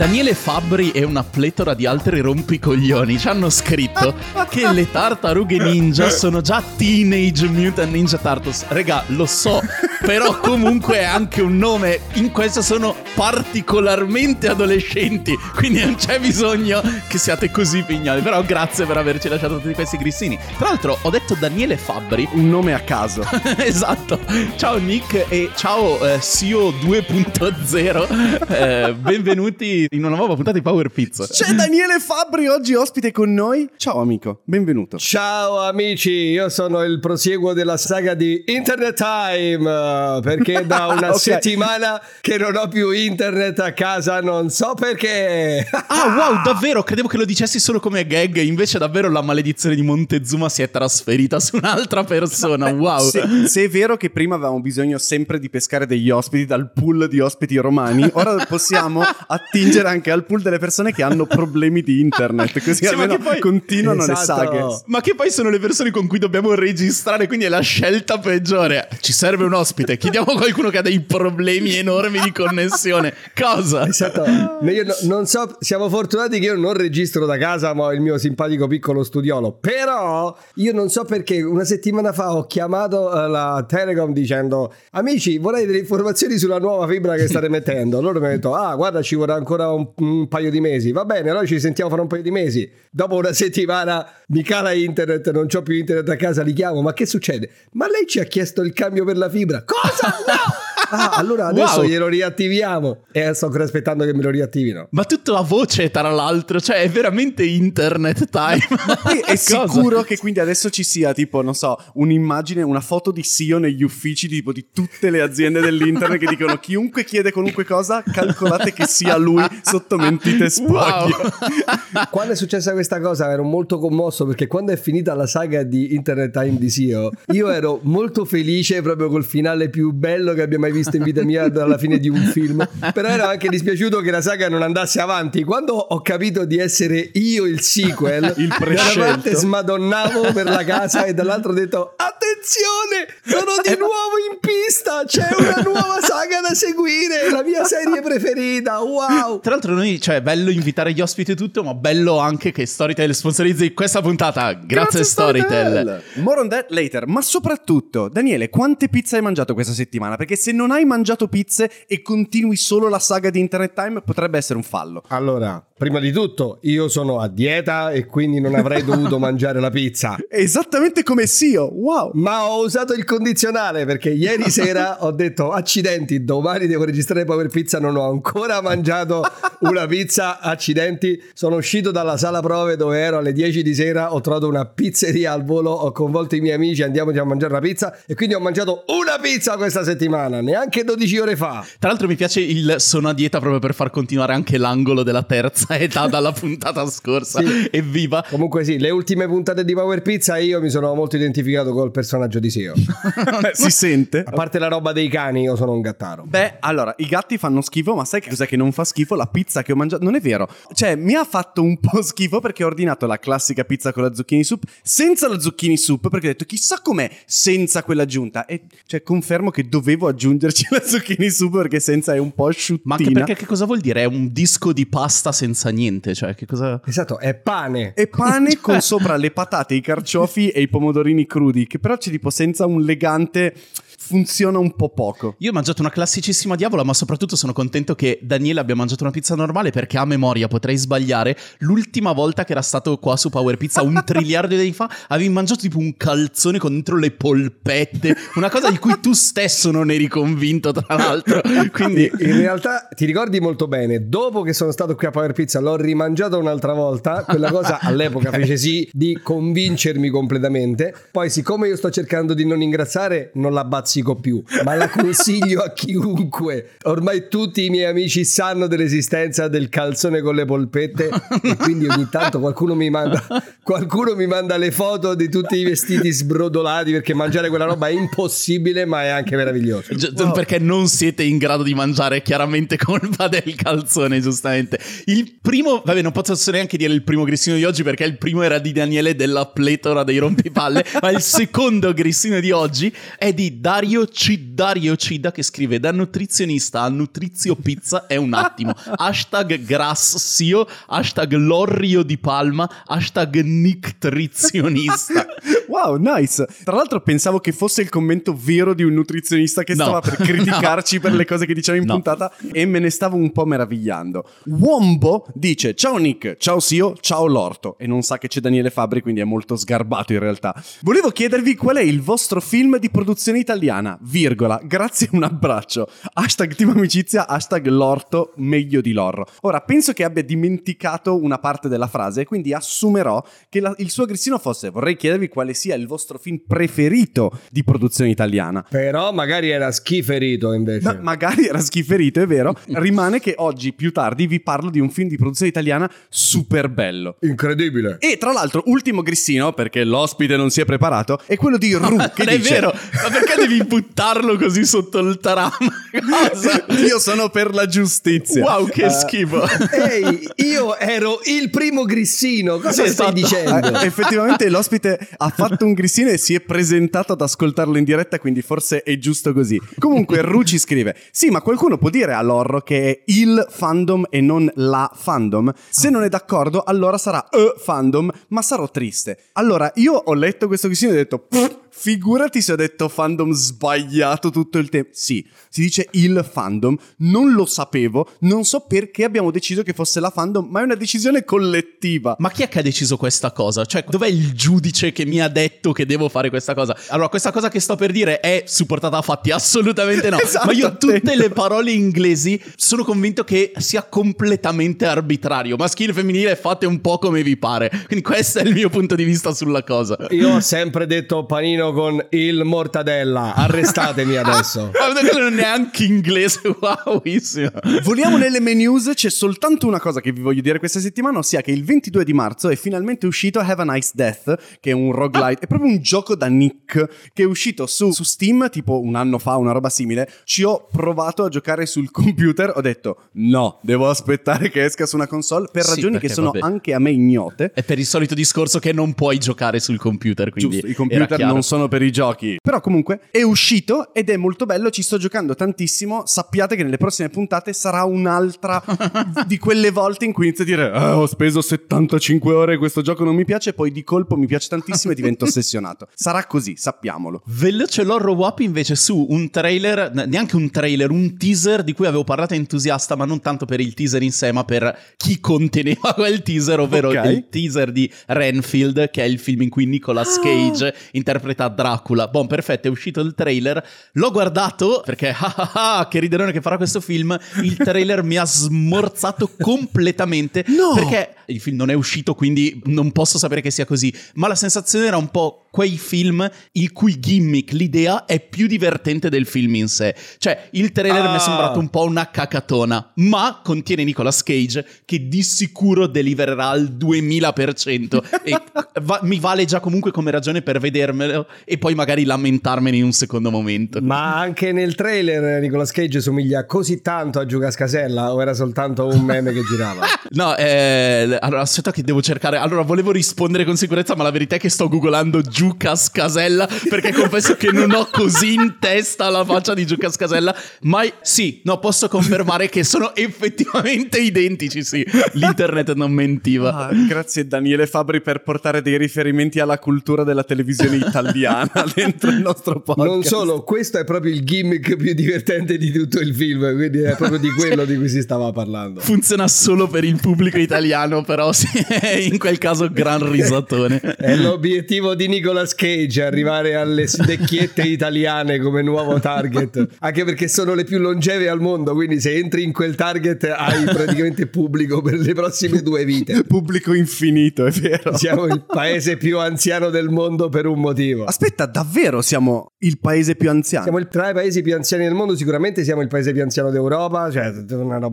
Daniele Fabbri e una pletora di altri rompicoglioni ci hanno scritto che le tartarughe ninja sono già Teenage Mutant Ninja Turtles. Regà, lo so, però comunque è anche un nome. In questo sono particolarmente adolescenti, quindi non c'è bisogno che siate così pignoli. Però grazie per averci lasciato tutti questi grissini. Tra l'altro ho detto Daniele Fabbri. Un nome a caso. esatto. Ciao Nick e ciao eh, CEO 2.0. Eh, benvenuti in una nuova puntata di Power Pizza. C'è Daniele Fabbri oggi ospite con noi. Ciao amico, benvenuto. Ciao amici, io sono il prosieguo della saga di Internet Time perché da una okay. settimana che non ho più internet a casa, non so perché. ah, wow, davvero, credevo che lo dicessi solo come gag, invece davvero la maledizione di Montezuma si è trasferita su un'altra persona. Wow. Se, se è vero che prima avevamo bisogno sempre di pescare degli ospiti dal pool di ospiti romani, ora possiamo attingere aggiungere anche al pool delle persone che hanno problemi di internet, così sì, almeno poi... continuano esatto. le saghe. Ma che poi sono le persone con cui dobbiamo registrare, quindi è la scelta peggiore. Ci serve un ospite, chiediamo a qualcuno che ha dei problemi enormi di connessione. Cosa? Esatto. Io no, non so, siamo fortunati che io non registro da casa, ma ho il mio simpatico piccolo studiolo. Però io non so perché una settimana fa ho chiamato uh, la Telecom dicendo "Amici, vorrei delle informazioni sulla nuova fibra che state mettendo". Loro mi hanno detto "Ah, guarda, ci vorrà ancora un, un, paio di mesi. Va bene, allora ci sentiamo fra un paio di mesi. Dopo una settimana mi cala internet, non ho più internet a casa, li chiamo. Ma che succede? Ma lei ci ha chiesto il cambio per la fibra. Cosa? No! Ah, allora adesso wow. glielo riattiviamo. E sto ancora aspettando che me lo riattivino. Ma tutto a voce, tra l'altro, cioè è veramente internet time. È sicuro che quindi adesso ci sia, tipo, non so, un'immagine, una foto di CEO negli uffici tipo di tutte le aziende dell'internet che dicono chiunque chiede qualunque cosa, calcolate che sia lui sotto mentite spoglie. Wow. quando è successa questa cosa ero molto commosso perché quando è finita la saga di Internet Time di CEO, io ero molto felice proprio col finale più bello che abbia mai visto visto in vita mia dalla fine di un film. Però ero anche dispiaciuto che la saga non andasse avanti. Quando ho capito di essere io il sequel, il da una parte smadonnavo per la casa e dall'altro ho detto attenzione, sono di nuovo in pista, c'è una nuova saga da seguire, la mia serie preferita, wow. Tra l'altro noi, cioè, è bello invitare gli ospiti e tutto, ma bello anche che Storytel sponsorizzi questa puntata. Grazie, Grazie Storytel. Storytel. More on that later, ma soprattutto, Daniele, quante pizze hai mangiato questa settimana? Perché se non hai mangiato pizze e continui solo la saga di Internet Time, potrebbe essere un fallo. Allora, prima di tutto, io sono a dieta e quindi non avrei dovuto mangiare la pizza. Esattamente come Sio, wow! Ma ho usato il condizionale perché ieri sera ho detto accidenti, domani devo registrare Power Pizza, non ho ancora mangiato una pizza, accidenti. Sono uscito dalla sala prove dove ero alle 10 di sera, ho trovato una pizzeria al volo, ho convolto i miei amici, andiamoci a mangiare la pizza e quindi ho mangiato una pizza questa settimana, neanche 12 ore fa. Tra l'altro mi piace il sono a dieta proprio per far continuare anche l'angolo della terza età dalla puntata scorsa. Sì. Evviva! Comunque sì, le ultime puntate di Power Pizza io mi sono molto identificato col personaggio di Seo. si sente? A parte la roba dei cani, io sono un gattaro. Beh, allora, i gatti fanno schifo, ma sai che cos'è che non fa schifo? La pizza che ho mangiato. Non è vero. Cioè, mi ha fatto un po' schifo perché ho ordinato la classica pizza con la zucchini soup senza la zucchini soup perché ho detto chissà com'è senza quella aggiunta. E cioè, confermo che dovevo aggiungerci la zucchini soup perché senza è un po' asciuttina. Ma anche perché che cosa vuol dire? È un disco di pasta senza niente, cioè che cosa... Esatto, è pane. È pane cioè... con sopra le patate, i carciofi e i pomodorini crudi, che però c'è tipo senza un legante funziona un po' poco. Io ho mangiato una classicissima diavola, ma soprattutto sono contento che Daniele abbia mangiato una pizza normale perché a memoria potrei sbagliare. L'ultima volta che era stato qua su Power Pizza, un triliardo di anni fa, avevi mangiato tipo un calzone con dentro le polpette, una cosa di cui tu stesso non eri convinto, tra l'altro. Quindi in realtà ti ricordi molto bene, dopo che sono stato qui a Power Pizza l'ho rimangiato un'altra volta, quella cosa all'epoca fece sì di convincermi completamente. Poi siccome io sto cercando di non ingrassare, non la bazzo bazzico più, ma la consiglio a chiunque. Ormai tutti i miei amici sanno dell'esistenza del calzone con le polpette e quindi ogni tanto qualcuno mi manda qualcuno mi manda le foto di tutti i vestiti sbrodolati perché mangiare quella roba è impossibile, ma è anche meraviglioso. Gi- Perché non siete in grado di mangiare, chiaramente colpa del calzone, giustamente. Il primo, vabbè, non posso neanche dire il primo grissino di oggi perché il primo era di Daniele della pletora dei rompipalle, ma il secondo grissino di oggi è di Dario C. Dario Cida che scrive da nutrizionista a nutrizio pizza è un attimo. Hashtag grassio, hashtag lorrio di palma, hashtag nictrizionista. Wow, nice. Tra l'altro pensavo che fosse il commento vero di un nutrizionista che No. stava per criticarci per le cose che diciamo in No. puntata e me ne stavo un po' meravigliando. Wombo dice ciao Nick, ciao Sio, ciao Lorto e non sa che c'è Daniele Fabri quindi è molto sgarbato in realtà. Volevo chiedervi qual è il vostro film di produzione italiana, virgola, grazie un abbraccio. Hashtag team amicizia, hashtag Lorto, meglio di Lorro. Ora penso che abbia dimenticato una parte della frase quindi assumerò che la- il suo grissino fosse vorrei chiedervi quale sia il vostro film preferito di produzione italiana. Però magari era schiferito invece. Ma- magari era schiferito, è vero. Rimane che oggi, più tardi, vi parlo di un film di produzione italiana super bello. Incredibile. E tra l'altro, ultimo grissino, perché l'ospite non si è preparato, è quello di Ru, che non è dice... vero, ma perché devi buttarlo così sotto il? Cosa? Io sono per la giustizia. Wow, che Eh, schifo. Ehi, io ero il primo grissino. Cosa Sì, stai esatto. dicendo? Eh, effettivamente l'ospite ha fatto un grissino e si è presentato ad ascoltarlo in diretta, quindi forse è giusto così. Comunque Ru ci scrive: Sì, ma qualcuno può dire a Lorro che è il fandom e non la fandom? Se non è d'accordo, allora sarà e fandom, ma sarò triste. Allora, io ho letto questo grissino e ho detto. "Pff, Figurati se ho detto fandom sbagliato tutto il tempo. Sì, si dice il fandom, non lo sapevo, non so perché abbiamo deciso che fosse la fandom, ma è una decisione collettiva. Ma chi è che ha deciso questa cosa? Cioè, dov'è il giudice che mi ha detto che devo fare questa cosa? Allora, questa cosa che sto per dire è supportata a fatti? Assolutamente no. Esatto, Ma io tutte attento. le parole inglesi sono convinto che sia completamente arbitrario. Maschile e femminile fate un po' come vi pare. Quindi questo è il mio punto di vista sulla cosa. Io ho sempre detto panino con il mortadella. Arrestatemi adesso. Ma quello non è neanche inglese, wowissimo. Voliamo nelle menu news, c'è soltanto una cosa che vi voglio dire questa settimana, ossia che il 22 di marzo è finalmente uscito Have a Nice Death, che è un roguelite, è proprio un gioco da Nick, che è uscito su, su Steam tipo un anno fa, una roba simile. Ci ho provato a giocare sul computer, ho detto no, devo aspettare che esca su una console per Sì, ragioni che sono vabbè. anche a me ignote. È per il solito discorso che non puoi giocare sul computer, quindi Giusto, i computer non sono per i giochi. Però comunque è uscito ed è molto bello, ci sto giocando tantissimo. Sappiate che nelle prossime puntate sarà un'altra di quelle volte in cui inizio a dire "Ah, ho speso 75 ore, questo gioco non mi piace, poi di colpo mi piace tantissimo e divento ossessionato. Sarà così, sappiamolo. Veloce Lorro Wap invece su un trailer, neanche un trailer, un teaser di cui avevo parlato entusiasta, ma non tanto per il teaser in sé, ma per chi conteneva quel teaser, ovvero Ok. il teaser di Renfield, che è il film in cui Nicolas Cage interpreta Dracula. Bon, perfetto, è uscito il trailer, l'ho guardato perché, ah ah ah, che riderone che farà questo film, il trailer mi ha smorzato completamente, No! perché il film non è uscito, quindi non posso sapere che sia così, ma la sensazione era un po' quei film il cui gimmick, l'idea è più divertente del film in sé. Cioè, il trailer mi Ah. è sembrato un po' una cacatona, ma contiene Nicolas Cage che di sicuro delivererà al 2000% e va- mi vale già comunque come ragione per vedermelo e poi magari lamentarmene in un secondo momento. Ma anche nel trailer Nicolas Cage somiglia così tanto a Giuca Scasella o era soltanto un meme che girava? No, eh, allora aspetta che devo cercare. Allora, volevo rispondere con sicurezza, ma la verità è che sto googolando Giucas Casella perché confesso che non ho così in testa la faccia di Giucas Casella. Ma sì, no, posso confermare che sono effettivamente identici. Sì, l'internet non mentiva. Ah, grazie Daniele Fabri per portare dei riferimenti alla cultura della televisione italiana dentro il nostro podcast. Non solo, questo è proprio il gimmick più divertente di tutto il film, quindi è proprio di quello di cui si stava parlando. Funziona solo per il pubblico italiano, però sì, in quel caso gran risatone. È l'obiettivo di Nicolas Cage arrivare alle vecchiette italiane come nuovo target, anche perché sono le più longeve al mondo, quindi se entri in quel target hai praticamente pubblico per le prossime due vite. Pubblico infinito, è vero. Siamo il paese più anziano del mondo per un motivo. Aspetta, davvero siamo il paese più anziano? Siamo il- tra i paesi più anziani del mondo, sicuramente siamo il paese più anziano d'Europa. Cioè,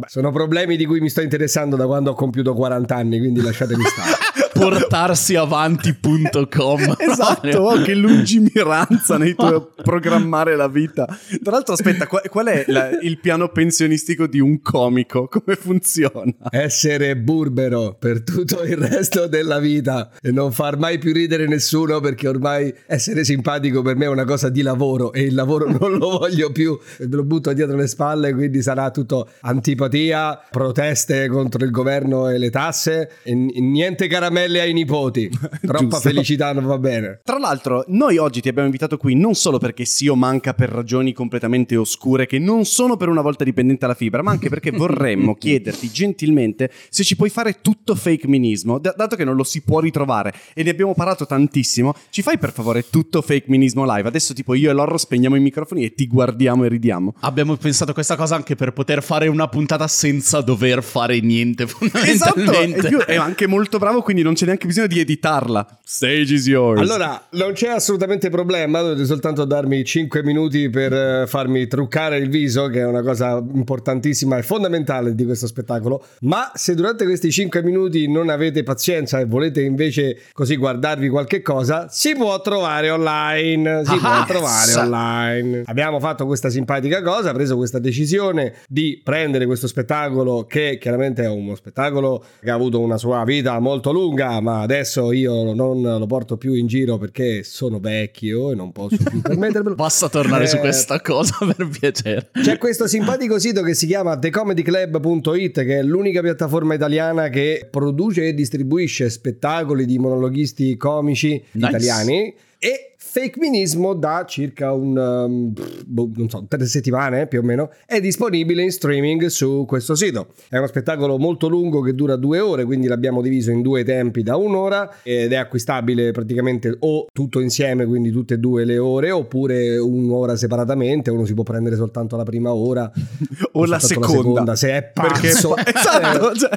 sono problemi di cui mi sto interessando da quando ho compiuto 40 anni, quindi lasciatemi stare. portarsi avanti.com. Esatto, oh, che lungimiranza nei tuoi programmare la vita. Tra l'altro, aspetta, qual, qual è la- il piano pensionistico di un comico? Come funziona? Essere burbero per tutto il resto della vita e non far mai più ridere nessuno perché ormai essere simpatico per me è una cosa di lavoro e il lavoro non lo voglio più, me lo butto dietro le spalle, quindi sarà tutto antipatia, proteste contro il governo e le tasse e niente caramelle ai nipoti. Troppa felicità non va bene. Tra l'altro, noi oggi ti abbiamo invitato qui non solo perché Sio manca per ragioni completamente oscure che non sono per una volta dipendenti alla fibra, ma anche perché vorremmo chiederti gentilmente se ci puoi fare tutto fake minismo, da- dato che non lo si può ritrovare e ne abbiamo parlato tantissimo, ci fai per favore tutto fake minismo live? Adesso tipo io e Lorro spegniamo i microfoni e ti guardiamo e ridiamo. Abbiamo pensato questa cosa anche per poter fare una puntata senza dover fare niente, Esatto, fondamentalmente. e io- è anche molto bravo, quindi non c'è neanche bisogno di editarla. Stage is yours. Allora, non c'è assolutamente problema, dovete soltanto darmi 5 minuti per eh, farmi truccare il viso, che è una cosa importantissima e fondamentale di questo spettacolo. Ma se durante questi 5 minuti non avete pazienza e volete invece così guardarvi qualche cosa, si può trovare online. Si Ah, può trovare sa- online. Abbiamo fatto questa simpatica cosa, preso questa decisione di prendere questo spettacolo che chiaramente è uno spettacolo che ha avuto una sua vita molto lunga, ma adesso io non lo porto più in giro perché sono vecchio e non posso più permettermelo. Basta tornare su Eh, questa cosa per piacere. c'è questo simpatico sito che si chiama thecomedyclub.it che è l'unica piattaforma italiana che produce e distribuisce spettacoli di monologhisti comici Nice. italiani e Fake Minismo da circa un um, boh, non so, tre settimane più o meno è disponibile in streaming su questo sito. È uno spettacolo molto lungo che dura due ore, quindi l'abbiamo diviso in due tempi da un'ora ed è acquistabile praticamente o tutto insieme, quindi tutte e due le ore, oppure un'ora separatamente. Uno si può prendere soltanto la prima ora o la soltanto seconda. se è Perché pazzo. esatto, cioè,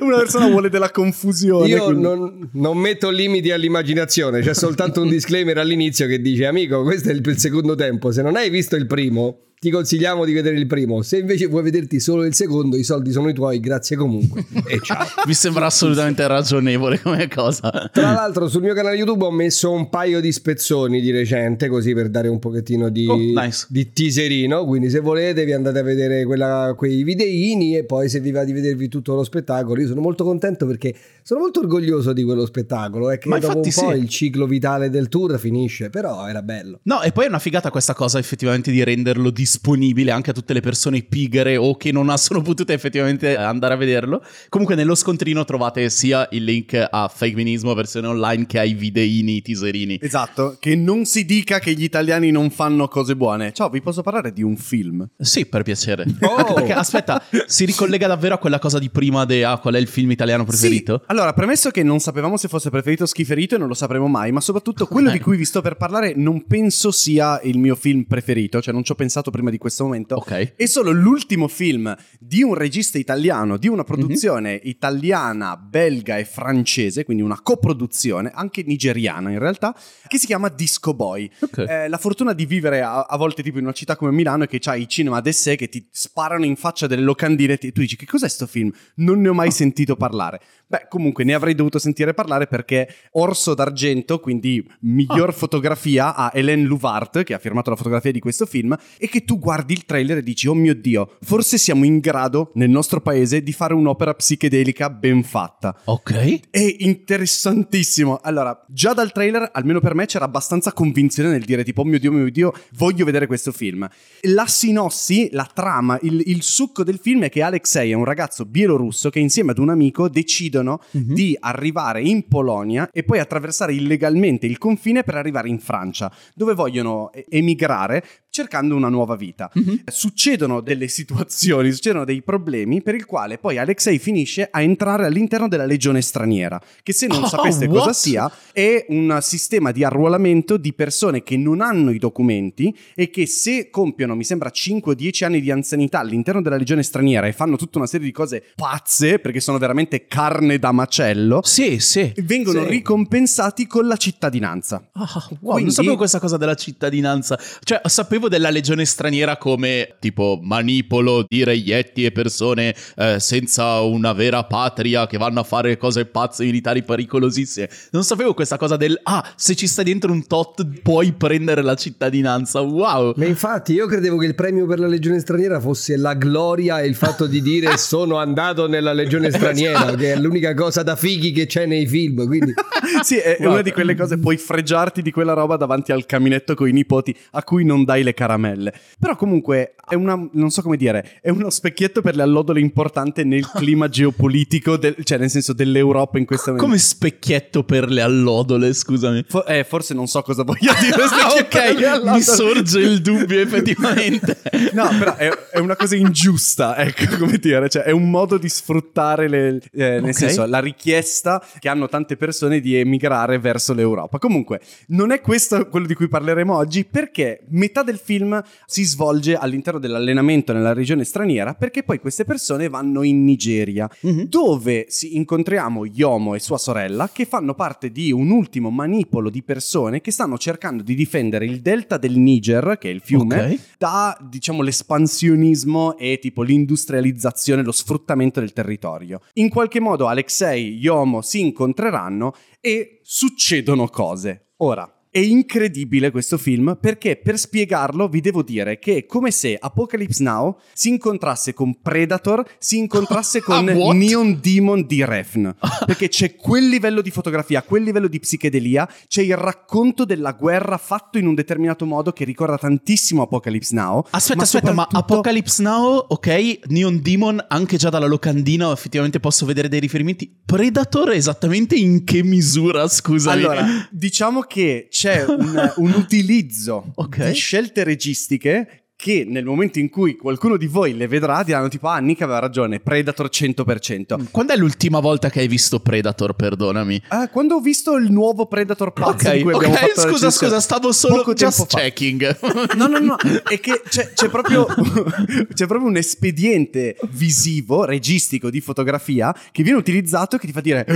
una persona vuole della confusione. Io non, non metto limiti all'immaginazione, c'è soltanto un disclaimer all'inizio che dice amico questo è il, il secondo tempo, se non hai visto il primo ti consigliamo di vedere il primo, se invece vuoi vederti solo il secondo i soldi sono i tuoi, grazie comunque e ciao. Mi sembra assolutamente ragionevole come cosa. Tra l'altro sul mio canale YouTube ho messo un paio di spezzoni di recente così per dare un pochettino di, Oh, nice. di teaserino, quindi se volete vi andate a vedere quella- quei videini e poi se vi va di vedervi tutto lo spettacolo, io sono molto contento perché sono molto orgoglioso di quello spettacolo, è che Ma dopo un po' sì. il ciclo vitale del tour finisce, però era bello. No, e poi è una figata questa cosa effettivamente di renderlo disponibile anche a tutte le persone pigre o che non sono potute effettivamente andare a vederlo. Comunque nello scontrino trovate sia il link a Fake Minismo versione online che ai videini, i teaserini. Esatto, che non si dica che gli italiani non fanno cose buone. Ciao, vi posso parlare di un film? Sì, per piacere. Oh! Anche perché, aspetta, si ricollega davvero a quella cosa di prima de ah, qual è il film italiano preferito? Sì. Allora, premesso che non sapevamo se fosse preferito o schiferito e non lo sapremo mai, ma soprattutto quello di cui vi sto per parlare non penso sia il mio film preferito, cioè non ci ho pensato prima di questo momento. Ok. È solo l'ultimo film di un regista italiano, di una produzione italiana, belga e francese, quindi una coproduzione, anche nigeriana in realtà, che si chiama Disco Boy. Ok. Eh, la fortuna di vivere a, a volte tipo in una città come Milano è che c'hai i cinema ad sé che ti sparano in faccia delle locandine e ti- tu dici che cos'è sto film? Non ne ho mai sentito parlare. Beh, comunque ne avrei dovuto sentire parlare perché Orso d'Argento, quindi miglior fotografia a Hélène Louvart, che ha firmato la fotografia di questo film, e che tu guardi il trailer e dici, oh mio Dio, forse siamo in grado nel nostro paese di fare un'opera psichedelica ben fatta. Ok. È interessantissimo. Allora, già dal trailer, almeno per me, c'era abbastanza convinzione nel dire tipo, oh mio Dio, mio Dio, voglio vedere questo film. La sinossi, la trama, il, il succo del film è che Alexei è un ragazzo bielorusso che insieme ad un amico decidono di arrivare in Polonia e poi attraversare illegalmente il confine per arrivare in Francia, dove vogliono emigrare cercando una nuova vita. Succedono delle situazioni, succedono dei problemi per il quale poi Alexei finisce a entrare all'interno della legione straniera, che se non Oh, sapeste what? cosa sia, è un sistema di arruolamento di persone che non hanno i documenti e che se compiono, mi sembra, 5 o 10 anni di anzianità all'interno della legione straniera e fanno tutta una serie di cose pazze, perché sono veramente carne da macello, Sì, sì. vengono Sì. ricompensati con la cittadinanza. Ah, wow, Quindi- non sapevo questa cosa della cittadinanza. Cioè, sapevo sapevo della legione straniera come tipo manipolo di reietti e persone eh, senza una vera patria che vanno a fare cose pazze militari pericolosissime. Non sapevo questa cosa del ah, se ci stai dentro un tot puoi prendere la cittadinanza. Wow. Ma infatti io credevo che il premio per la legione straniera fosse la gloria e il fatto di dire sono andato nella legione straniera, che è l'unica cosa da fighi che c'è nei film. Quindi... sì, è una di quelle cose, puoi fregiarti di quella roba davanti al caminetto con i nipoti a cui non dai le caramelle. Però comunque è una, non so come dire, è uno specchietto per le allodole importante nel clima geopolitico, del, cioè nel senso dell'Europa in questo momento. Come specchietto per le allodole, scusami. For- eh, forse non so cosa voglia dire. ah, ok, mi sorge il dubbio effettivamente. no, però è, è, una cosa ingiusta, ecco come dire, cioè è un modo di sfruttare le, eh, nel okay. senso la richiesta che hanno tante persone di emigrare verso l'Europa. Comunque, non è questo quello di cui parleremo oggi perché metà del film si svolge all'interno dell'allenamento nella regione straniera perché poi queste persone vanno in Nigeria mm-hmm. dove incontriamo Yomo e sua sorella che fanno parte di un ultimo manipolo di persone che stanno cercando di difendere il delta del Niger, che è il fiume, okay. da diciamo l'espansionismo e tipo l'industrializzazione, lo sfruttamento del territorio. In qualche modo Alexei, Yomo si incontreranno e succedono cose. Ora, è incredibile questo film perché per spiegarlo vi devo dire che è come se Apocalypse Now si incontrasse con Predator, si incontrasse con ah, Neon Demon di Refn. perché c'è quel livello di fotografia, quel livello di psichedelia, c'è il racconto della guerra fatto in un determinato modo che ricorda tantissimo Apocalypse Now. Aspetta, ma aspetta, soprattutto... ma Apocalypse Now, ok, Neon Demon, anche già dalla locandina effettivamente posso vedere dei riferimenti. Predator esattamente in che misura, scusa? Allora, diciamo che c'è c'è un, un utilizzo okay. di scelte registiche che nel momento in cui qualcuno di voi le vedrà diranno tipo ah Nick aveva ragione Predator 100% mm, quando è l'ultima volta che hai visto Predator perdonami? Uh, quando ho visto il nuovo Predator pazzo okay, okay, scusa scusa stavo solo Poco just checking. No no no è che c'è, c'è, proprio, c'è proprio un espediente visivo registico di fotografia che viene utilizzato che ti fa dire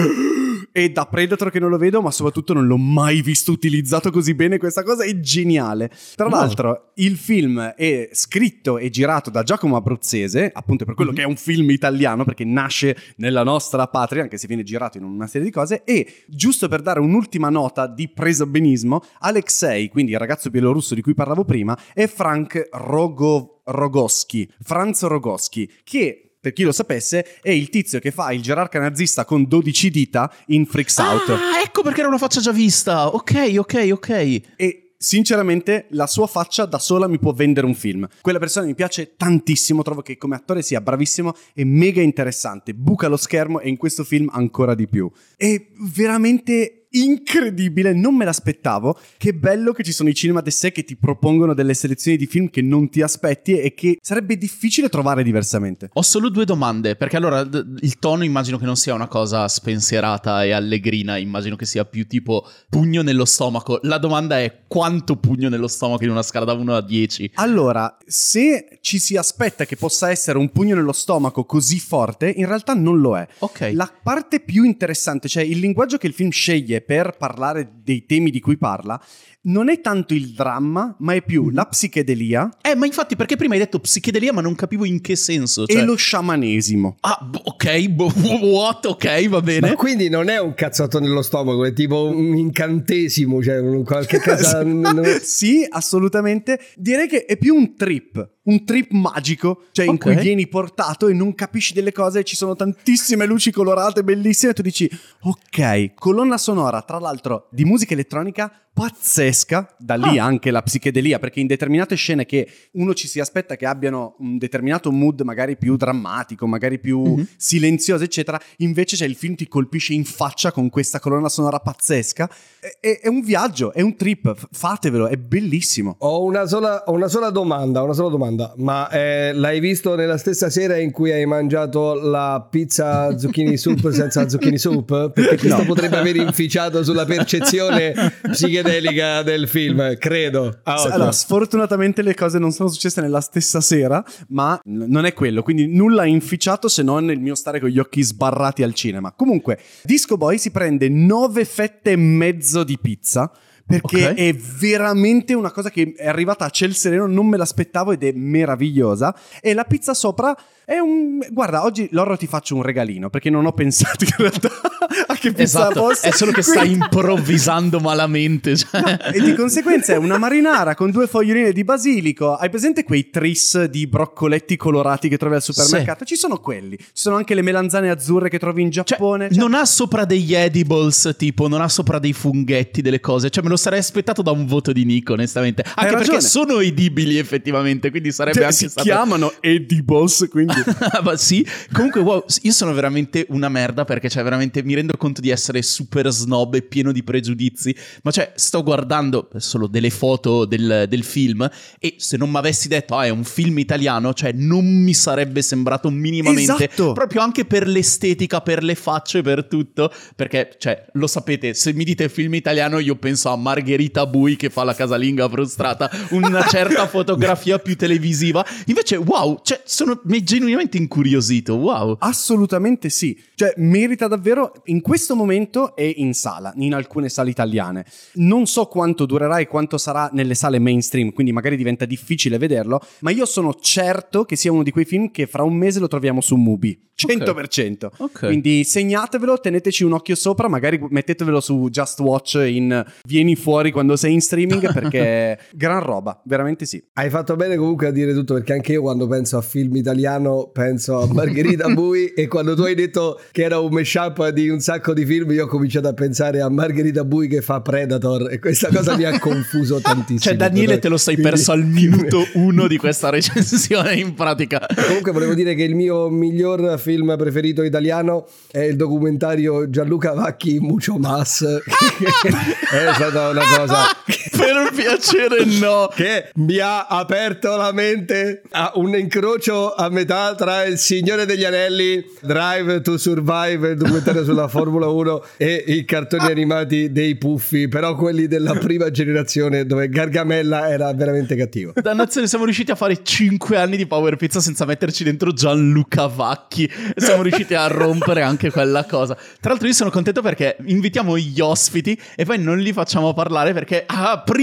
e da Predator che non lo vedo, ma soprattutto non l'ho mai visto utilizzato così bene. Questa cosa è geniale. Tra no. l'altro, il film è scritto e girato da Giacomo Abruzzese, appunto per quello mm-hmm. che è un film italiano, perché nasce nella nostra patria, anche se viene girato in una serie di cose. E giusto per dare un'ultima nota di presobenismo, Alexei, quindi il ragazzo bielorusso di cui parlavo prima, è Frank Rogo- Rogowski, Franz Rogowski, che per chi lo sapesse, è il tizio che fa il gerarca nazista con 12 dita in Freaks Out. Ah, ecco perché era una faccia già vista. Ok, ok, ok. E sinceramente la sua faccia da sola mi può vendere un film. Quella persona mi piace tantissimo, trovo che come attore sia bravissimo e mega interessante, buca lo schermo e in questo film ancora di più. È veramente incredibile, non me l'aspettavo. Che bello che ci sono i cinema d'essè che ti propongono delle selezioni di film che non ti aspetti e che sarebbe difficile trovare diversamente. Ho solo due domande, perché allora il tono immagino che non sia una cosa spensierata e allegrina, immagino che sia più tipo pugno nello stomaco. La domanda è quanto pugno nello stomaco in una scala da 1 a 10? Allora, se ci si aspetta che possa essere un pugno nello stomaco così forte, in realtà non lo è. Ok. La parte più interessante, cioè il linguaggio che il film sceglie per parlare dei temi di cui parla non è tanto il dramma, ma è più mm. la psichedelia. Eh, ma infatti, perché prima hai detto psichedelia, ma non capivo in che senso. Cioè... E lo sciamanesimo. Ah, ok, what? Ok, va bene. Ma quindi non è un cazzotto nello stomaco, è tipo un incantesimo, cioè qualche cosa. sì, assolutamente. Direi che è più un trip un trip magico, cioè okay. in cui vieni portato e non capisci delle cose, ci sono tantissime luci colorate bellissime e tu dici ok, colonna sonora tra l'altro di musica elettronica pazzesca, da lì ah. anche la psichedelia, perché in determinate scene che uno ci si aspetta che abbiano un determinato mood magari più drammatico, magari più mm-hmm. silenzioso, eccetera, invece cioè, il film ti colpisce in faccia con questa colonna sonora pazzesca. È, è un viaggio, è un trip, fatevelo, è bellissimo. Ho una sola, ho una sola domanda, una sola domanda, ma eh, l'hai visto nella stessa sera in cui hai mangiato la pizza zucchini soup senza zucchini soup? Perché questo no. potrebbe aver inficiato sulla percezione psichedelica del film, credo. Ah, allora, sfortunatamente le cose non sono successe nella stessa sera, ma non è quello, quindi nulla ha inficiato se non il mio stare con gli occhi sbarrati al cinema. Comunque, Disco Boy si prende nove fette e mezzo di pizza perché Ok. è veramente una cosa che è arrivata a ciel sereno, non me l'aspettavo ed è meravigliosa. E la pizza sopra è un... Guarda, oggi Loro ti faccio un regalino, perché non ho pensato in realtà a che pizza Esatto, fosse. è solo che stai improvvisando malamente. cioè. e di conseguenza è una marinara con due foglioline di basilico. Hai presente quei tris di broccoletti colorati che trovi al supermercato? Ci sono quelli. Ci sono anche le melanzane azzurre che trovi in Cioè, Giappone. Cioè, non ha sopra degli edibles, tipo, non ha sopra dei funghetti, delle cose. Cioè, me lo sarei aspettato da un voto di Nico, onestamente. Anche perché ragione. sono edibili, effettivamente. Quindi sarebbe cioè, anche si stato. chiamano edibles, quindi... Ma sì, comunque, wow, io sono veramente una merda perché, cioè, veramente mi rendo conto di essere super snob e pieno di pregiudizi. Ma, cioè, sto guardando solo delle foto del, del film e se non mi avessi detto, ah, è un film italiano, cioè, non mi sarebbe sembrato minimamente. Esatto. Proprio anche per l'estetica, per le facce, per tutto. Perché, cioè, lo sapete, se mi dite film italiano, io penso a Margherita Bui che fa la casalinga frustrata, una certa fotografia più televisiva. Invece, wow, cioè, sono mi è genuinamente incuriosito. Wow. Assolutamente sì, cioè merita davvero in questo momento è in sala, in alcune sale italiane. Non so quanto durerà e quanto sarà nelle sale mainstream, quindi magari diventa difficile vederlo, ma io sono certo che sia uno di quei film che fra un mese lo troviamo su Mubi. 100%. Ok. Quindi segnatevelo, teneteci un occhio sopra, magari mettetevelo su Just Watch in vieni fuori quando sei in streaming perché gran roba, veramente sì. Hai fatto bene comunque a dire tutto perché anche io quando penso a film italiano penso a Margherita Bui e quando tu hai detto che era un mashup di un sacco di film io ho cominciato a pensare a Margherita Bui che fa Predator e questa cosa mi ha confuso tantissimo. Cioè, Daniele, te lo sei quindi- perso al minuto uno di questa recensione, in pratica. Comunque volevo dire che il mio miglior film preferito italiano è il documentario Gianluca Vacchi Mucho Mas. è stata una cosa per piacere, no. che mi ha aperto la mente a un incrocio a metà tra Il Signore degli Anelli, Drive to Survive, il documentario sulla Formula 1 e i cartoni animati dei Puffi, però quelli della prima generazione dove Gargamella era veramente cattivo. Dannazione, siamo riusciti a fare 5 anni di Power Pizza senza metterci dentro Gianluca Vacchi. Siamo riusciti a rompere anche quella cosa. Tra l'altro, io sono contento perché invitiamo gli ospiti e poi non li facciamo parlare perché, ah, prima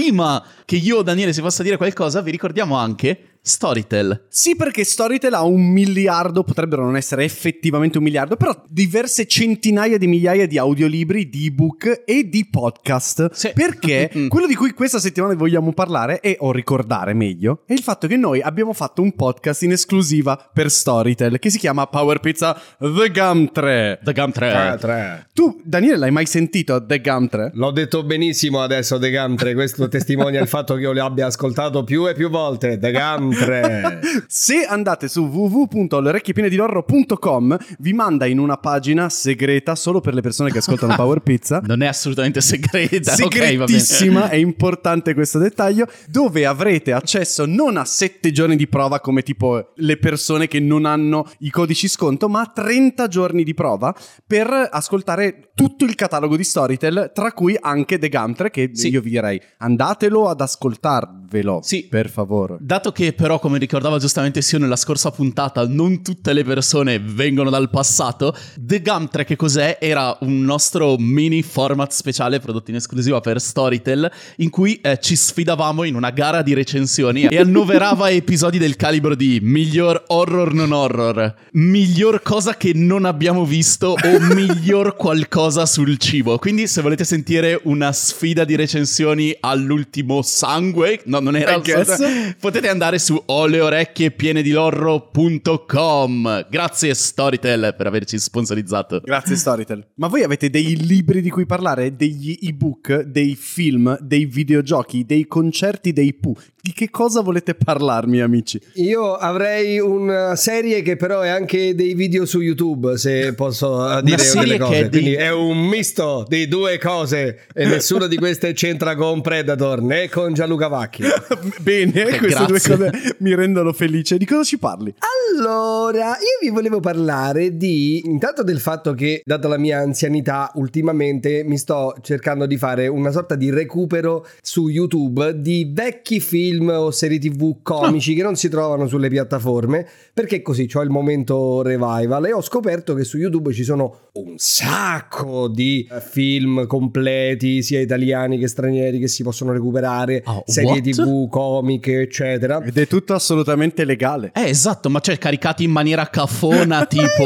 che io o Daniele si possa dire qualcosa, vi ricordiamo anche Storytel. Sì, perché Storytel ha un miliardo, potrebbero non essere effettivamente un miliardo, però diverse centinaia di migliaia di audiolibri, di ebook e di podcast. Sì. Perché Mm. quello di cui questa settimana vogliamo parlare e o ricordare meglio è il fatto che noi abbiamo fatto un podcast in esclusiva per Storytel che si chiama Power Pizza The Gum 3. The Gum 3. Tu, Daniele, l'hai mai sentito The Gum 3? L'ho detto benissimo adesso The Gum 3, questo testimonia il fatto che io li abbia ascoltato più e più volte. The Gum 3. Se andate su www.l'orecchiepienedilorro.com vi manda in una pagina segreta solo per le persone che ascoltano Power Pizza. Non è assolutamente segreta. segretissima, è importante questo dettaglio, dove avrete accesso non a 7 giorni di prova come tipo le persone che non hanno i codici sconto, ma a 30 giorni di prova per ascoltare tutto il catalogo di Storytel, tra cui anche The Gumtre, che Sì. io vi direi andatelo ad ascoltarvelo, Sì. per favore. Dato che però, come ricordava giustamente Sio nella scorsa puntata, non tutte le persone vengono dal passato, The Gum 3 che cos'è? Era un nostro mini format speciale prodotto in esclusiva per Storytel, in cui eh, ci sfidavamo in una gara di recensioni e annoverava episodi del calibro di miglior horror non horror, miglior cosa che non abbiamo visto o miglior qualcosa sul cibo. Quindi se volete sentire una sfida di recensioni all'ultimo sangue, no non era assolutamente- potete andare su oleorecchieppienedilorro.com. Grazie Storytel per averci sponsorizzato. Grazie Storytel. Ma voi avete dei libri di cui parlare, degli ebook, dei film, dei videogiochi, dei concerti dei Pooh? Di che cosa volete parlarmi, amici? Io avrei una serie che però è anche dei video su YouTube, se posso eh, dire serie delle che è cose. di- Quindi è un misto di due cose e nessuna di queste c'entra con Predator né con Gianluca Vacchi. Bene, Eh, queste due grazie. cose mi rendono felice. Di cosa ci parli? Allora, io vi volevo parlare di intanto del fatto che, data la mia anzianità, ultimamente mi sto cercando di fare una sorta di recupero su YouTube di vecchi film o serie TV comici che non si trovano sulle piattaforme, perché così ho il momento revival e ho scoperto che su YouTube ci sono un sacco di eh, film completi, sia italiani che stranieri, che si possono recuperare, Oh, serie what? TV, comiche, eccetera. Ed è tutto assolutamente legale. Eh, esatto, ma cioè caricati in maniera cafona, tipo...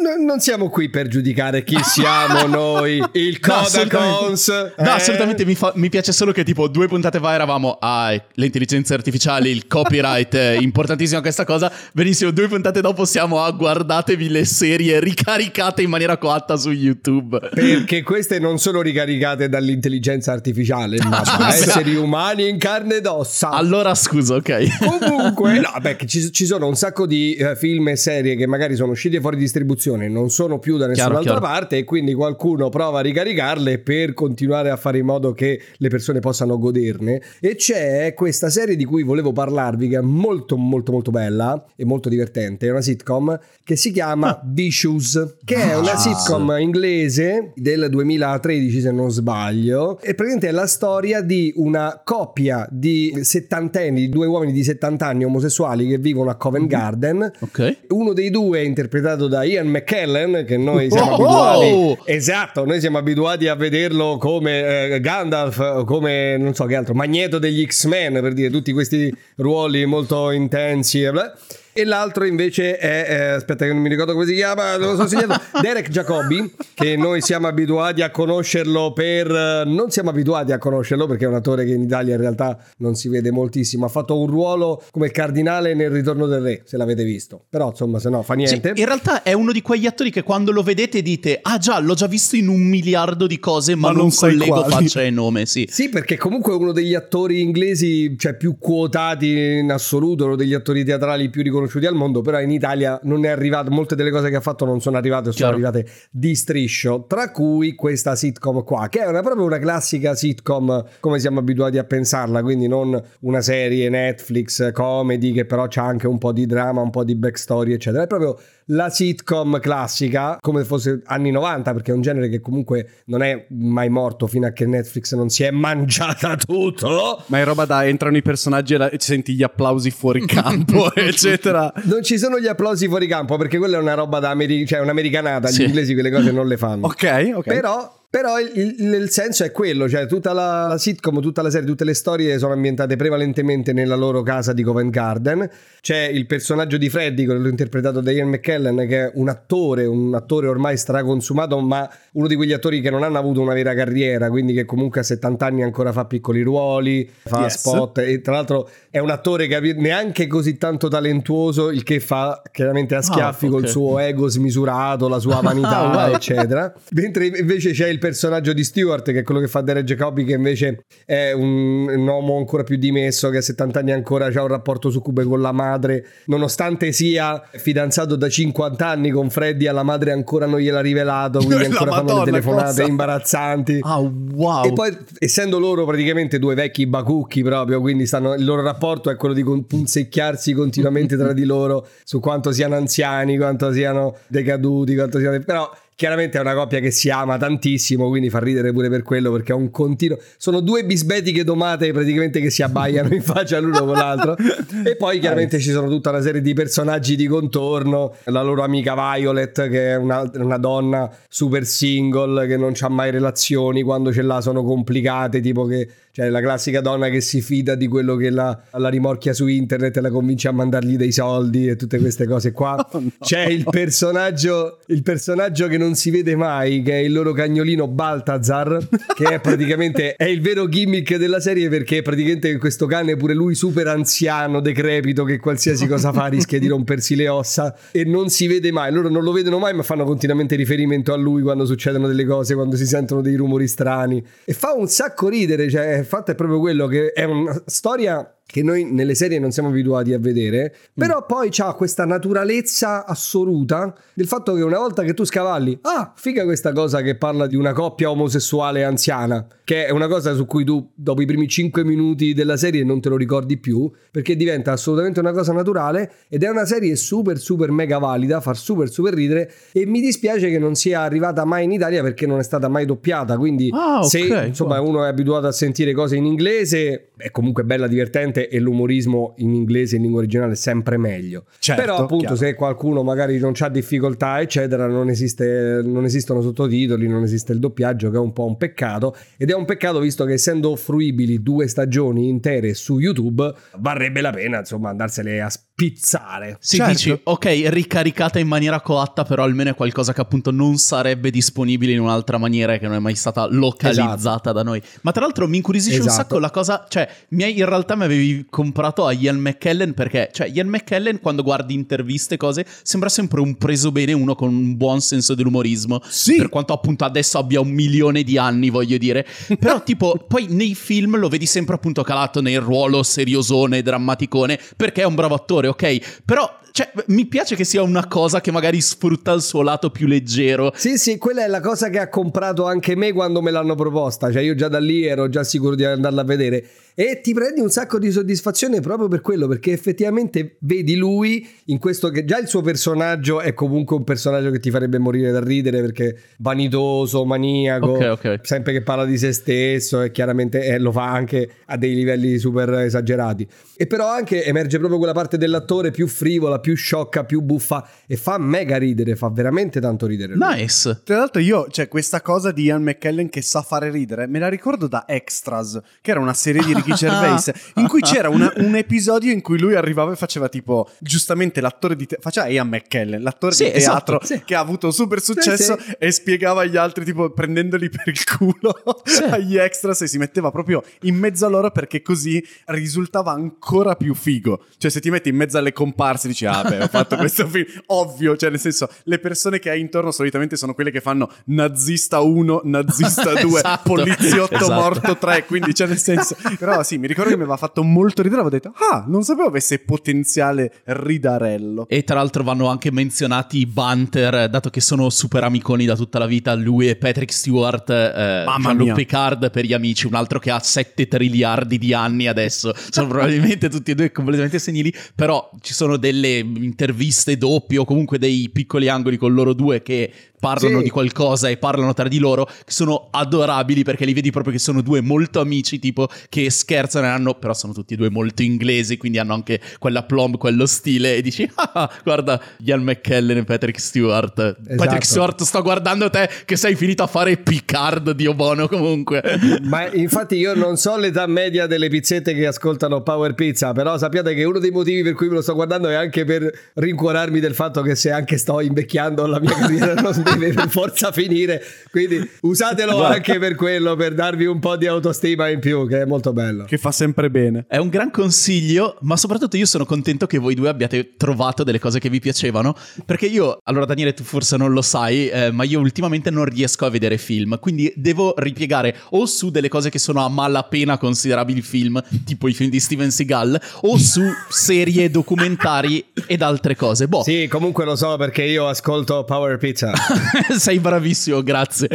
N- non siamo qui per giudicare chi siamo noi, il No. Codacons. No, eh? assolutamente mi, fa- mi piace solo che tipo due puntate fa eravamo ah, le intelligenze artificiali, il copyright, è importantissima questa cosa. Benissimo, due puntate dopo siamo a guardatevi le serie ricaricate in maniera coatta su YouTube. Perché queste non sono ricaricate dall'intelligenza artificiale, ma da esseri umani in carne ed ossa. Allora scusa, ok. Comunque, no, beh, ci, ci sono un sacco di eh, film e serie che magari sono usciti fuori distribuzione, non sono più da nessun'altra Chiaro, chiaro. parte, e quindi qualcuno prova a ricaricarle per continuare a fare in modo che le persone possano goderne. E c'è questa serie di cui volevo parlarvi, che è molto, molto, molto bella e molto divertente. È una sitcom che si chiama Vicious, che è una Ah. sitcom inglese del 2013, se non sbaglio. E praticamente è la storia di una coppia di settantenni, di due uomini di 70 anni omosessuali che vivono a Covent Mhm. Garden. Ok. Uno dei due è interpretato da Ian McKellen, che noi siamo Oh! abituati. Esatto, noi siamo abituati a vederlo come eh, Gandalf, come non so che altro, Magneto degli X-Men, per dire tutti questi ruoli molto intensi. e bla. E l'altro invece è, eh, aspetta che non mi ricordo come si chiama, lo sto segnando, Derek Jacobi, che noi siamo abituati a conoscerlo per... eh, Non siamo abituati a conoscerlo perché è un attore che in Italia in realtà non si vede moltissimo, ha fatto un ruolo come il cardinale nel Ritorno del Re, se l'avete visto. Però insomma, se no fa Sì, niente. in realtà è uno di quegli attori che quando lo vedete dite ah già l'ho già visto in un miliardo di cose ma, Ma non non collego quali." faccia e nome sì Sì, perché comunque è uno degli attori inglesi cioè, più quotati in assoluto, uno degli attori teatrali più riconosciuti al mondo, però in Italia non è arrivato, molte delle cose che ha fatto non sono arrivate sono Chiaro. arrivate di striscio, tra cui questa sitcom qua, che è una, proprio una classica sitcom come siamo abituati a pensarla, quindi non una serie Netflix comedy che però c'ha anche un po' di drama, un po' di backstory, eccetera. È proprio la sitcom classica, come fosse anni 90, perché è un genere che comunque non è mai morto fino a che Netflix non si è mangiata tutto. Ma è roba da entrano i personaggi e, la- e senti gli applausi fuori campo, eccetera. Non ci sono gli applausi fuori campo perché quella è una roba da ameri- cioè un'americanata, Sì. gli inglesi quelle cose non le fanno. Ok, ok. Però, però il, il- il senso è quello, cioè tutta la, la sitcom, tutta la serie, tutte le storie sono ambientate prevalentemente nella loro casa di Covent Garden. C'è il personaggio di Freddy, quello interpretato da Ian McKellen, che è un attore, un attore ormai straconsumato, ma uno di quegli attori che non hanno avuto una vera carriera, quindi che comunque a 70 anni ancora fa piccoli ruoli, fa Yes. spot e tra l'altro è un attore che neanche così tanto talentuoso, il che fa chiaramente a schiaffi Ah, col ok. suo ego smisurato, la sua vanità, Ah, eccetera. Mentre invece c'è il personaggio di Stewart, che è quello che fa Derek Jacobi, che invece è un, un uomo ancora più dimesso, che a 70 anni ancora ha un rapporto succube con la madre, nonostante sia fidanzato da 50 anni con Freddy, alla madre ancora non gliel'ha rivelato, quindi ancora fanno Madonna, le telefonate cosa? imbarazzanti. ah wow E poi, essendo loro praticamente due vecchi bacucchi proprio, quindi stanno, il loro rapporto è quello di punzecchiarsi continuamente tra di loro su quanto siano anziani, quanto siano decaduti, quanto siano... Però chiaramente è una coppia che si ama tantissimo, quindi fa ridere pure per quello, perché è un continuo... Sono due bisbetiche domate praticamente che si abbaiano in faccia l'uno con l'altro. E poi chiaramente ci sono tutta una serie di personaggi di contorno, la loro amica Violet, che è una, una donna super single, che non ha mai relazioni, quando ce l'ha sono complicate, tipo che... Cioè la classica donna che si fida di quello che la, la rimorchia su internet e la convince a mandargli dei soldi e tutte queste cose qua. Oh, no. C'è il personaggio, il personaggio che non si vede mai, che è il loro cagnolino Baltazar, che è praticamente è il vero gimmick della serie perché praticamente questo cane pure lui super anziano, decrepito, che qualsiasi cosa fa rischia di rompersi le ossa e non si vede mai. Loro non lo vedono mai, ma fanno continuamente riferimento a lui quando succedono delle cose, quando si sentono dei rumori strani. E fa un sacco ridere, cioè il fatto è proprio quello che è una storia che noi nelle serie non siamo abituati a vedere, Mm. però poi c'ha questa naturalezza assoluta del fatto che una volta che tu scavalli, ah, figa questa cosa che parla di una coppia omosessuale anziana, che è una cosa su cui tu dopo i primi 5 minuti della serie non te lo ricordi più, perché diventa assolutamente una cosa naturale ed è una serie super super mega valida, far super super ridere e mi dispiace che non sia arrivata mai in Italia perché non è stata mai doppiata, quindi Ah, ok, se insomma uno è abituato a sentire cose in inglese è comunque bella divertente e l'umorismo in inglese in lingua originale è sempre meglio. Certo, Però appunto chiaro. se qualcuno magari non ha difficoltà eccetera non, esiste, non esistono sottotitoli, non esiste il doppiaggio che è un po' un peccato ed è un peccato visto che essendo fruibili due stagioni intere su YouTube varrebbe la pena insomma andarsele a spizzare. Si Certo. dici, ok, ricaricata in maniera coatta, però almeno è qualcosa che appunto non sarebbe disponibile in un'altra maniera e che non è mai stata localizzata da noi. Ma tra l'altro mi incuriosisce un Esatto. sacco la cosa, cioè, mi hai- in realtà mi avevi comprato a Ian McKellen perché, cioè, Ian McKellen quando guardi interviste e cose sembra sempre un preso bene, uno con un buon senso dell'umorismo. Sì. Per quanto appunto adesso abbia un milione di anni, voglio dire. Però tipo, poi nei film lo vedi sempre appunto calato nel ruolo seriosone, drammaticone, perché è un bravo attore, ok? Però, cioè, mi piace che sia una cosa che magari sfrutta il suo lato più leggero. Sì, sì, quella è la cosa che ha comprato anche me quando me l'hanno proposta. Cioè, io già da lì ero già sicuro di andarla a vedere. E ti prendi un sacco di soddisfazione proprio per quello, perché effettivamente vedi lui in questo che già il suo personaggio è comunque un personaggio che ti farebbe morire da ridere perché vanitoso, maniaco, Ok, ok. sempre che parla di se stesso e chiaramente eh, lo fa anche a dei livelli super esagerati. E però anche emerge proprio quella parte dell'attore più frivola, più sciocca, più buffa e fa mega ridere, fa veramente tanto ridere. lui. Nice. Tra l'altro io, cioè questa cosa di Ian McKellen che sa fare ridere, me la ricordo da Extras, che era una serie di Ricky Gervais, in cui c'era una- un episodio in cui lui arrivava e faceva tipo, giustamente l'attore di teatro, faceva Ian McKellen, l'attore Sì, di teatro esatto, sì. che ha avuto super successo Sì, sì. e spiegava agli altri tipo prendendoli per il culo agli extras e si metteva proprio in mezzo a loro perché così risultava ancora più figo. Cioè se ti metti in mezzo alle comparse dici ah beh ho fatto questo film, ovvio, cioè nel senso le persone che hai intorno solitamente sono quelle che fanno nazista 1, nazista 2, Esatto, poliziotto esatto. morto 3, quindi cioè nel senso però sì, mi ricordo che mi aveva fatto molto ridere, avevo detto ah non sapevo avesse potenziale ridarello. E tra l'altro vanno anche menzionati i banter, dato che sono super amiconi da tutta la vita, lui e Patrick Stewart, eh, Mamma Jean-Luc. Picard per gli amici, un altro che ha 7 triliardi di anni adesso, sono probabilmente tutti e due completamente senili, però ci sono delle interviste doppie o comunque dei piccoli angoli con loro due che parlano Sì. di qualcosa e parlano tra di loro, che sono adorabili perché li vedi proprio che sono due molto amici, tipo che scherzano e hanno, però sono tutti e due molto inglesi, quindi hanno anche quella plomb, quello stile e dici, ah, guarda Ian McKellen e Patrick Stewart. Patrick Stewart, sto guardando te che sei finito a fare Picard, Dio buono comunque. Ma infatti io non so l'età media delle pizzette che ascoltano Power Pizza, però sappiate che uno dei motivi per cui me lo sto guardando è anche per rincuorarmi del fatto che se anche sto invecchiando la mia carriera non deve per forza finire, quindi usatelo Guarda. anche per quello, per darvi un po' di autostima in più, che è molto bello. Che fa sempre bene. È un gran consiglio, ma soprattutto io sono contento che voi due abbiate trovato delle cose che vi piacevano, perché io, allora Daniele tu forse non lo sai, eh, ma io ultimamente non riesco a vedere film, quindi devo ripiegare o su delle cose che sono a malapena considerabili film, tipo i film di Steven Seagal, o su serie, documentari ed altre cose. Boh, Sì, comunque lo so perché io ascolto Power Pizza. Sei bravissimo, grazie.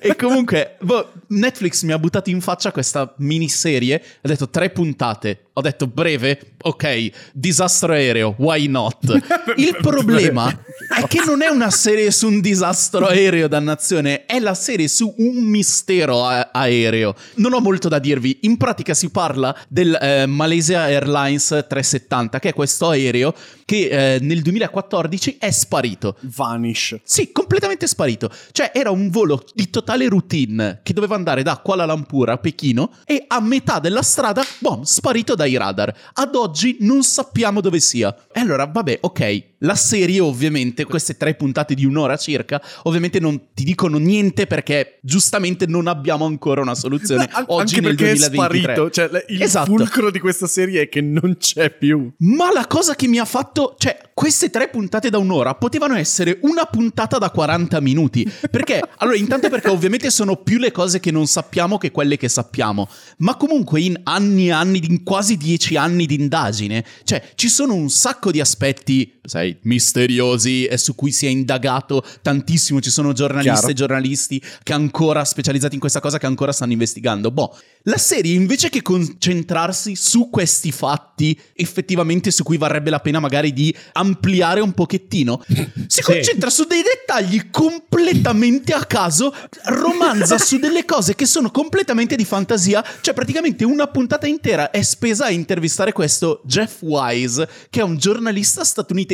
e comunque, boh, Netflix mi ha buttato in faccia questa miniserie. Ha detto tre puntate. Ho detto breve, ok, disastro aereo, why not? Il problema è che non è una serie su un disastro aereo, dannazione, è la serie su un mistero a- aereo. Non ho molto da dirvi. In pratica si parla del eh, Malaysia Airlines 370, che è questo aereo che eh, nel 2014 è sparito. Vanish. Sì, completamente sparito. Cioè, era un volo di totale routine che doveva andare da Kuala Lumpur a Pechino e a metà della strada, boom, sparito dai radar. Ad oggi non sappiamo dove sia. E allora, vabbè, ok. La serie, ovviamente, queste tre puntate di un'ora circa, ovviamente non ti dicono niente perché giustamente non abbiamo ancora una soluzione. An- oggi anche nel perché 2023. è sparito. Cioè, il Esatto. fulcro di questa serie è che non c'è più. Ma la cosa che mi ha fatto, cioè, queste tre puntate da un'ora potevano essere una puntata da 40 40 minuti. Perché? Allora, intanto perché ovviamente sono più le cose che non sappiamo che quelle che sappiamo, ma comunque in anni e anni, in quasi 10 anni di indagine, cioè ci sono un sacco di aspetti, sai, misteriosi e su cui si è indagato tantissimo, ci sono giornalisti Chiaro. e giornalisti che ancora specializzati in questa cosa che ancora stanno investigando. Boh, la serie invece che concentrarsi su questi fatti effettivamente su cui varrebbe la pena magari di ampliare un pochettino, si concentra su dei dettagli completamente a caso, romanza su delle cose che sono completamente di fantasia, cioè praticamente una puntata intera è spesa a intervistare questo Jeff Wise, che è un giornalista statunitense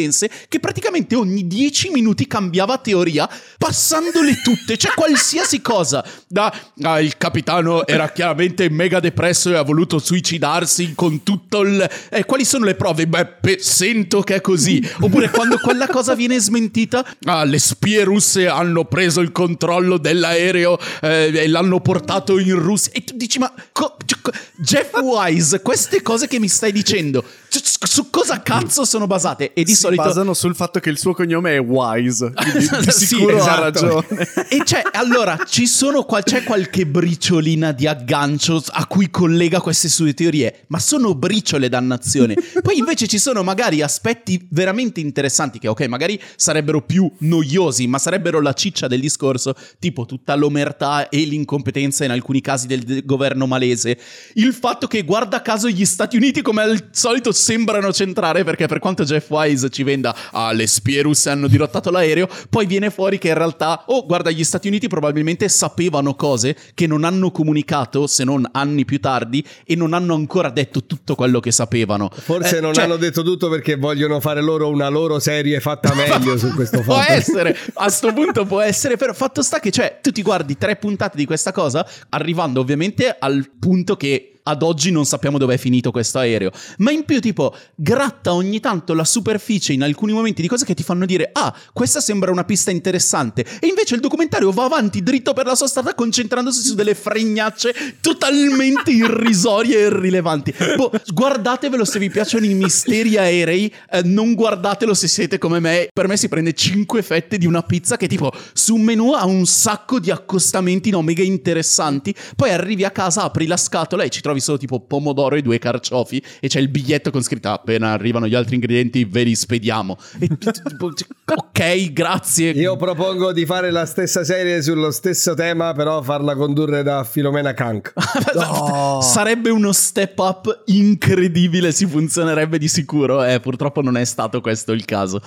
che praticamente ogni 10 minuti cambiava teoria, passandole tutte, cioè qualsiasi cosa. Da "Ah, il capitano era chiaramente mega depresso e ha voluto suicidarsi con tutto il... eh, quali sono le prove? Beh, pe- sento che è così. Oppure quando quella cosa viene smentita, ah, le spie russe hanno preso il controllo dell'aereo eh, e l'hanno portato in Russia. E tu dici, ma co- cioè, Jeff Wise, queste cose che mi stai dicendo, su cosa cazzo sono basate? E di si solito... basano sul fatto che il suo cognome è Wise. Quindi di Sì, sicuro ha esatto. ragione. E c'è, allora, ci sono qua, c'è qualche briciolina di aggancio a cui collega queste sue teorie, ma sono briciole, dannazione. Poi invece ci sono magari aspetti veramente interessanti che, ok, magari sarebbero più noiosi, ma sarebbero la ciccia del discorso, tipo tutta l'omertà e l'incompetenza in alcuni casi del del governo malese. Il fatto che, guarda caso, gli Stati Uniti, come al solito, sembrano centrare, perché per quanto Jeff Wise ci venda, ah, le spie russe hanno dirottato l'aereo, poi viene fuori che in realtà, oh, guarda, gli Stati Uniti probabilmente sapevano cose che non hanno comunicato, se non anni più tardi, e non hanno ancora detto tutto quello che sapevano. Forse Eh, non cioè, hanno detto tutto perché vogliono fare loro una loro serie fatta meglio su questo Può fatto. essere, a sto punto può essere, però fatto sta che cioè, tu ti guardi tre puntate di questa cosa, arrivando ovviamente al punto che ad oggi non sappiamo dove è finito questo aereo, ma in più tipo gratta ogni tanto la superficie in alcuni momenti di cose che ti fanno dire ah, questa sembra una pista interessante e invece il documentario va avanti dritto per la sua strada concentrandosi su delle fregnacce totalmente irrisorie e irrilevanti. Boh, guardatevelo se vi piacciono i misteri aerei, eh, non guardatelo se siete come me. Per me si prende 5 fette di una pizza che tipo su un menù ha un sacco di accostamenti no, mega interessanti, poi arrivi a casa, apri la scatola e ci trovi solo tipo pomodoro e due carciofi e c'è il biglietto con scritto "Ah, appena arrivano gli altri ingredienti ve li spediamo. E tipo, ok, grazie. Io propongo di fare la stessa serie sullo stesso tema, però farla condurre da Filomena Kank. No. Sarebbe uno step up incredibile, si funzionerebbe di sicuro. Eh, purtroppo non è stato questo il caso.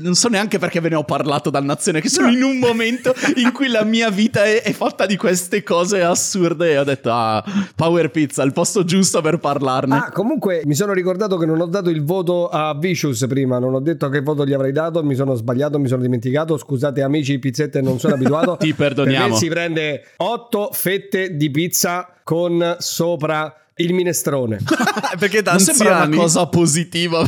Non so neanche perché ve ne ho parlato, dannazione, che sono in un momento in cui la mia vita è, è fatta di queste cose assurde e ho detto, ah, Power Pizza, il posto giusto per parlarne. Ah, comunque mi sono ricordato che non ho dato il voto a Vicious prima, non ho detto che voto gli avrei dato, mi sono sbagliato, mi sono dimenticato, scusate amici pizzette, non sono abituato. Ti perdoniamo. Perché si prende 8 fette di pizza con sopra il minestrone. Perché da non sembra una cosa positiva.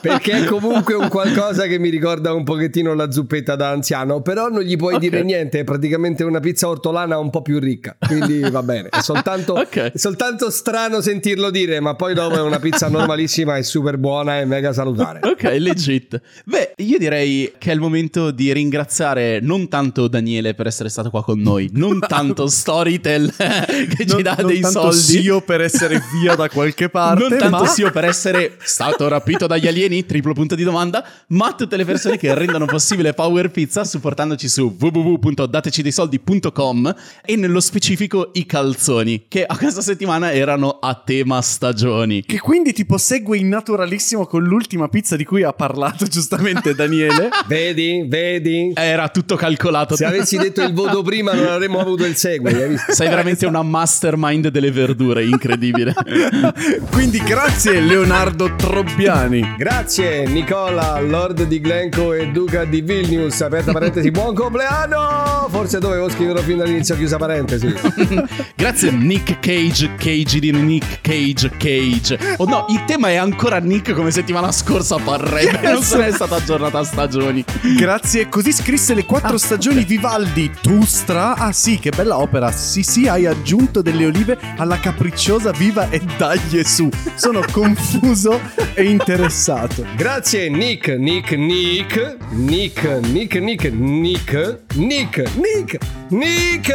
Perché è comunque un qualcosa che mi ricorda un pochettino la zuppetta da anziano, però non gli puoi Ok. dire niente, è praticamente una pizza ortolana un po' più ricca, quindi va bene. È soltanto, Ok. è soltanto strano sentirlo dire, ma poi dopo è una pizza normalissima, è super buona e mega salutare. Ok, legit. Beh, io direi che è il momento di ringraziare non tanto Daniele per essere stato qua con noi, non tanto Storytel che ci Non- dà non dei tanto soldi. Sio per essere via da qualche parte, non tanto ma... Sio per essere stato rapito dagli alieni, triplo punto di domanda, ma tutte le persone che rendono possibile Power Pizza supportandoci su www.datecidesoldi.com e nello specifico i calzoni, che a questa settimana erano a tema stagioni. Che quindi tipo segue in naturalissimo con l'ultima pizza di cui ha parlato giustamente Daniele. Vedi, vedi. Era tutto calcolato. Se avessi detto il voto prima non avremmo avuto il visto? Sei veramente una mastermind delle verdure, incredibile. quindi grazie Leonardo Trobbiani. Grazie Nicola, Lord di Glencoe e Duca di Vilnius, aperta parentesi, buon compleanno! Forse dovevo scriverlo fin dall'inizio, chiusa parentesi. Grazie Nick Cage, Cage di Nick Cage, Cage. Oh no, il tema è ancora Nick come settimana scorsa parrebbe, non se ne è stata aggiornata a stagioni. Grazie, così scrisse le quattro Ah, stagioni Vivaldi. Tustra? Ah sì, che bella opera. Sì sì, hai aggiunto delle olive alla capricciosa viva e dagli su. Sono confuso è interessato. Grazie Nick, Nick, Nick, Nick, Nick, Nick, Nick, Nick, Nick, Nick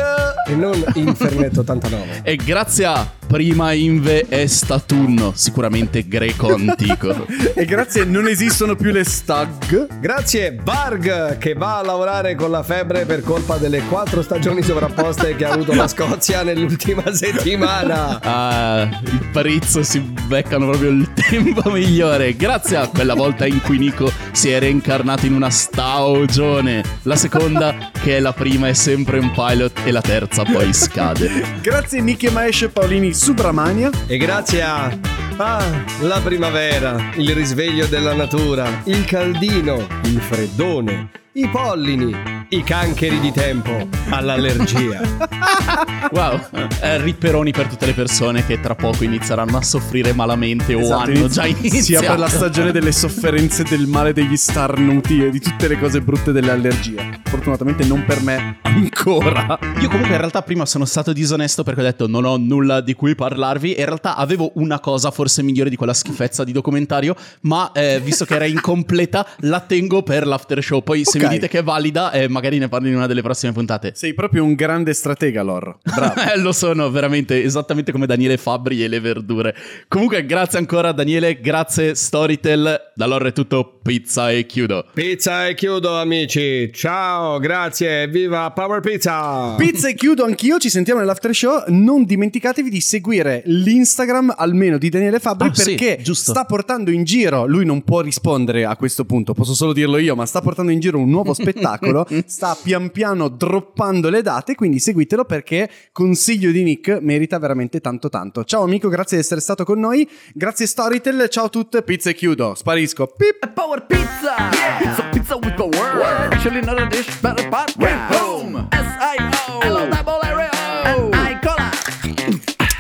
e non Infernet 89. E grazie a Prima Inve e Statunno, sicuramente greco antico. E grazie non esistono più le stag. Grazie Varg che va a lavorare con la febbre per colpa delle quattro stagioni sovrapposte che ha avuto la Scozia nell'ultima settimana. Ah, il Parizzo si beccano proprio il tempo migliore. Grazie a quella volta in cui Nico si è reincarnato in una stagione. La seconda, che è la prima, è sempre un pilot e la terza poi scade. Grazie Nicky Maesh e Paolini Subramania. E grazie a... Ah, la primavera, il risveglio della natura, il caldino, il freddone, i pollini, i cancheri di tempo, all'allergia. Wow, eh, ripperoni per tutte le persone che tra poco inizieranno a soffrire malamente o Esatto, hanno già iniziato. Sia per la stagione delle sofferenze del male degli starnuti e di tutte le cose brutte delle allergie. Fortunatamente non per me ancora. Io comunque in realtà prima sono stato disonesto perché ho detto non ho nulla di cui parlarvi e in realtà avevo una cosa forse migliore di quella schifezza di documentario, ma eh, visto che era incompleta la tengo per l'after show. Poi se Ok. Mi dite che è valida eh, magari ne parlo in una delle prossime puntate. Sei proprio un grande stratega, Lor. Bravo. Eh, lo sono veramente esattamente come Daniele Fabbri e le verdure. Comunque grazie ancora Daniele, grazie Storytel. Da allora è tutto, pizza e chiudo. Pizza e chiudo amici. Ciao, grazie, viva Power Pizza. Pizza e chiudo anch'io, ci sentiamo nell'after show. Non dimenticatevi di seguire l'Instagram almeno di Daniele Fabbri Ah, sì, perché giusto. sta portando in giro, lui non può rispondere a questo punto, posso solo dirlo io, ma sta portando in giro un nuovo spettacolo, sta pian piano droppando le date, quindi seguitelo perché consiglio di Nick merita veramente tanto tanto. Ciao amico, grazie di essere stato con noi, grazie Storytel, ciao a tutte, pizza e chiudo, sparisco. Pip! Power Pizza! Pizza, pizza with power! Actually not a dish, but a part. With boom! S-I-O! Hello, double R-O! And I cola!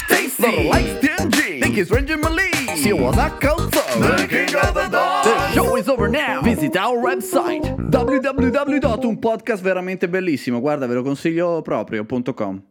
Tasty! Not like stingy! Think he's Ranger Malee! She was a cold The king of the dog! Show is over now! Visit our website. Www.unpodcastverammente bellissimo, guarda ve lo consiglio proprio.com